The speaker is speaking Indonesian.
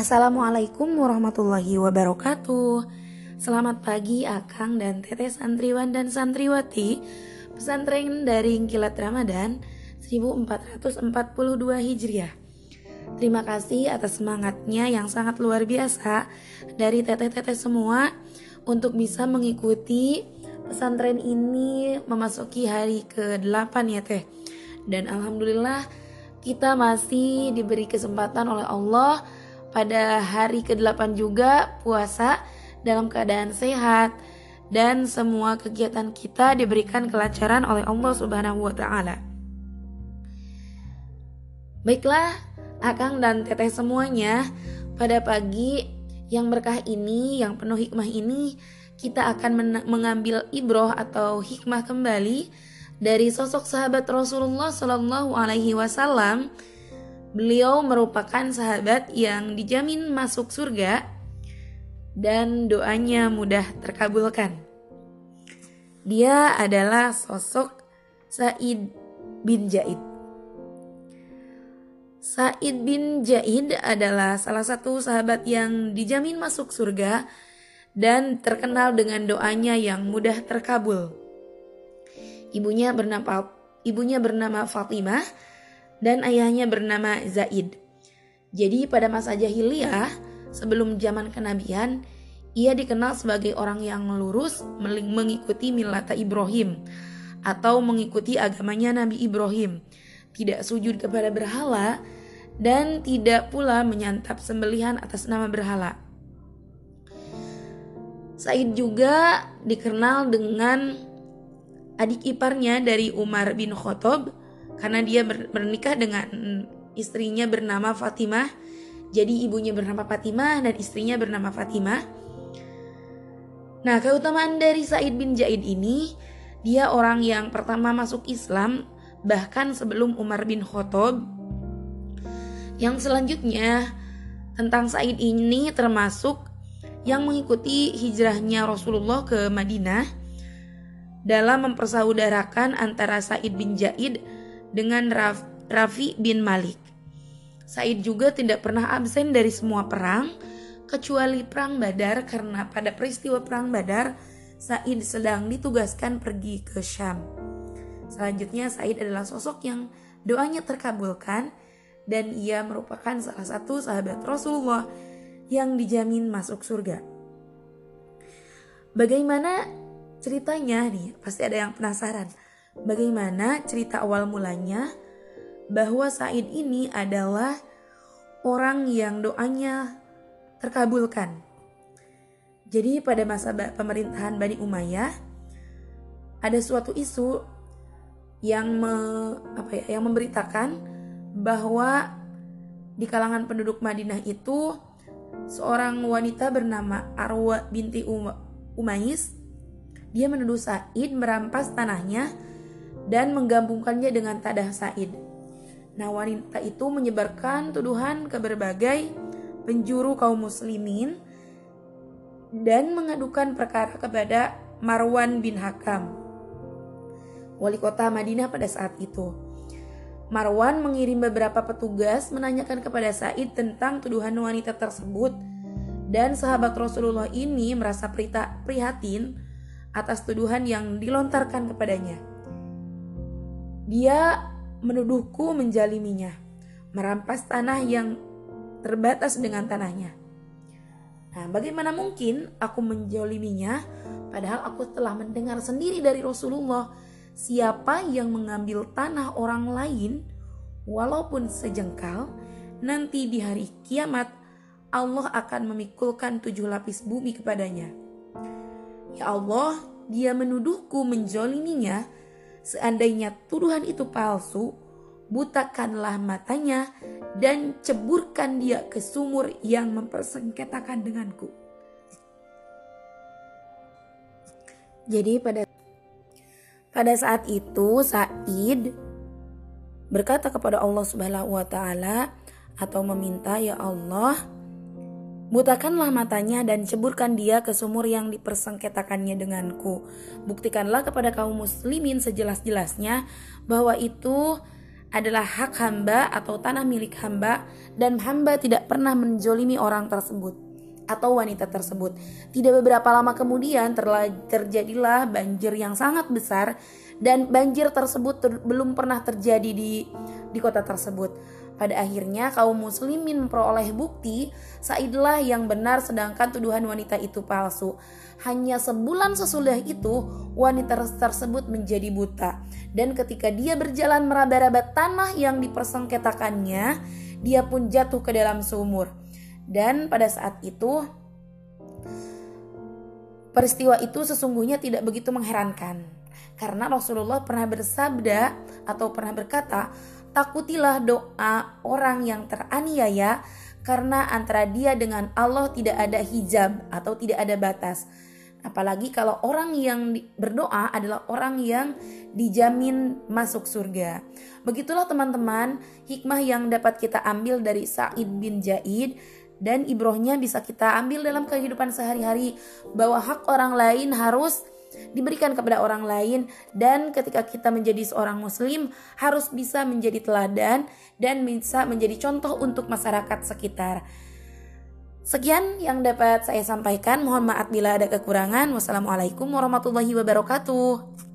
Assalamualaikum warahmatullahi wabarakatuh. Selamat pagi Akang dan Teteh Santriwan dan Santriwati. Pesantren dari Kilat Ramadan 1442 Hijriah. Terima kasih atas semangatnya yang sangat luar biasa Dari teteh-teteh semua Untuk bisa mengikuti pesantren ini memasuki hari ke-8 ya teh. Dan Alhamdulillah kita masih diberi kesempatan oleh Allah pada hari ke-8 juga puasa dalam keadaan sehat dan semua kegiatan kita diberikan kelancaran oleh Allah Subhanahu wa taala. Baiklah, Akang dan Teteh semuanya, pada pagi yang berkah ini, yang penuh hikmah ini, kita akan mengambil ibroh atau hikmah kembali dari sosok sahabat Rasulullah Shallallahu Alaihi Wasallam Beliau merupakan sahabat yang dijamin masuk surga dan doanya mudah terkabulkan. Dia adalah sosok Said bin Jaid. Said bin Jaid adalah salah satu sahabat yang dijamin masuk surga dan terkenal dengan doanya yang mudah terkabul. Ibunya bernama ibunya bernama Fatimah dan ayahnya bernama Zaid. Jadi pada masa jahiliyah, sebelum zaman kenabian, ia dikenal sebagai orang yang lurus mengikuti milata Ibrahim atau mengikuti agamanya Nabi Ibrahim, tidak sujud kepada berhala dan tidak pula menyantap sembelihan atas nama berhala. Said juga dikenal dengan adik iparnya dari Umar bin Khattab karena dia bernikah dengan istrinya bernama Fatimah. Jadi ibunya bernama Fatimah dan istrinya bernama Fatimah. Nah, keutamaan dari Said bin Jaid ini, dia orang yang pertama masuk Islam bahkan sebelum Umar bin Khattab. Yang selanjutnya tentang Said ini termasuk yang mengikuti hijrahnya Rasulullah ke Madinah dalam mempersaudarakan antara Said bin Jaid dengan Raf, Rafi bin Malik. Said juga tidak pernah absen dari semua perang, kecuali perang Badar karena pada peristiwa perang Badar, Said sedang ditugaskan pergi ke Syam. Selanjutnya Said adalah sosok yang doanya terkabulkan dan ia merupakan salah satu sahabat Rasulullah yang dijamin masuk surga. Bagaimana ceritanya nih? Pasti ada yang penasaran. Bagaimana cerita awal mulanya bahwa Said ini adalah orang yang doanya terkabulkan. Jadi pada masa pemerintahan Bani Umayyah ada suatu isu yang me, apa ya, yang memberitakan bahwa di kalangan penduduk Madinah itu seorang wanita bernama Arwa binti Umais dia menuduh Said merampas tanahnya dan menggabungkannya dengan Tadah Said. Nah, wanita itu menyebarkan tuduhan ke berbagai penjuru kaum muslimin dan mengadukan perkara kepada Marwan bin Hakam, wali kota Madinah pada saat itu. Marwan mengirim beberapa petugas menanyakan kepada Said tentang tuduhan wanita tersebut dan sahabat Rasulullah ini merasa prihatin atas tuduhan yang dilontarkan kepadanya. Dia menuduhku menjaliminya, merampas tanah yang terbatas dengan tanahnya. Nah, bagaimana mungkin aku menjoliminya padahal aku telah mendengar sendiri dari Rasulullah siapa yang mengambil tanah orang lain walaupun sejengkal nanti di hari kiamat Allah akan memikulkan tujuh lapis bumi kepadanya. Ya Allah, dia menuduhku menjoliminya Seandainya tuduhan itu palsu, butakanlah matanya dan ceburkan dia ke sumur yang mempersengketakan denganku. Jadi pada pada saat itu Said berkata kepada Allah Subhanahu wa taala atau meminta ya Allah Butakanlah matanya dan ceburkan dia ke sumur yang dipersengketakannya denganku. Buktikanlah kepada kaum muslimin sejelas-jelasnya bahwa itu adalah hak hamba atau tanah milik hamba dan hamba tidak pernah menjolimi orang tersebut atau wanita tersebut. Tidak beberapa lama kemudian terjadilah banjir yang sangat besar dan banjir tersebut ter belum pernah terjadi di di kota tersebut. Pada akhirnya kaum muslimin memperoleh bukti Saidlah yang benar sedangkan tuduhan wanita itu palsu. Hanya sebulan sesudah itu wanita tersebut menjadi buta dan ketika dia berjalan meraba-raba tanah yang dipersengketakannya, dia pun jatuh ke dalam sumur. Dan pada saat itu peristiwa itu sesungguhnya tidak begitu mengherankan karena Rasulullah pernah bersabda atau pernah berkata Takutilah doa orang yang teraniaya karena antara dia dengan Allah tidak ada hijab atau tidak ada batas. Apalagi kalau orang yang berdoa adalah orang yang dijamin masuk surga. Begitulah teman-teman hikmah yang dapat kita ambil dari Sa'id bin Jaid dan ibrohnya bisa kita ambil dalam kehidupan sehari-hari bahwa hak orang lain harus diberikan kepada orang lain dan ketika kita menjadi seorang muslim harus bisa menjadi teladan dan bisa menjadi contoh untuk masyarakat sekitar. Sekian yang dapat saya sampaikan. Mohon maaf bila ada kekurangan. Wassalamualaikum warahmatullahi wabarakatuh.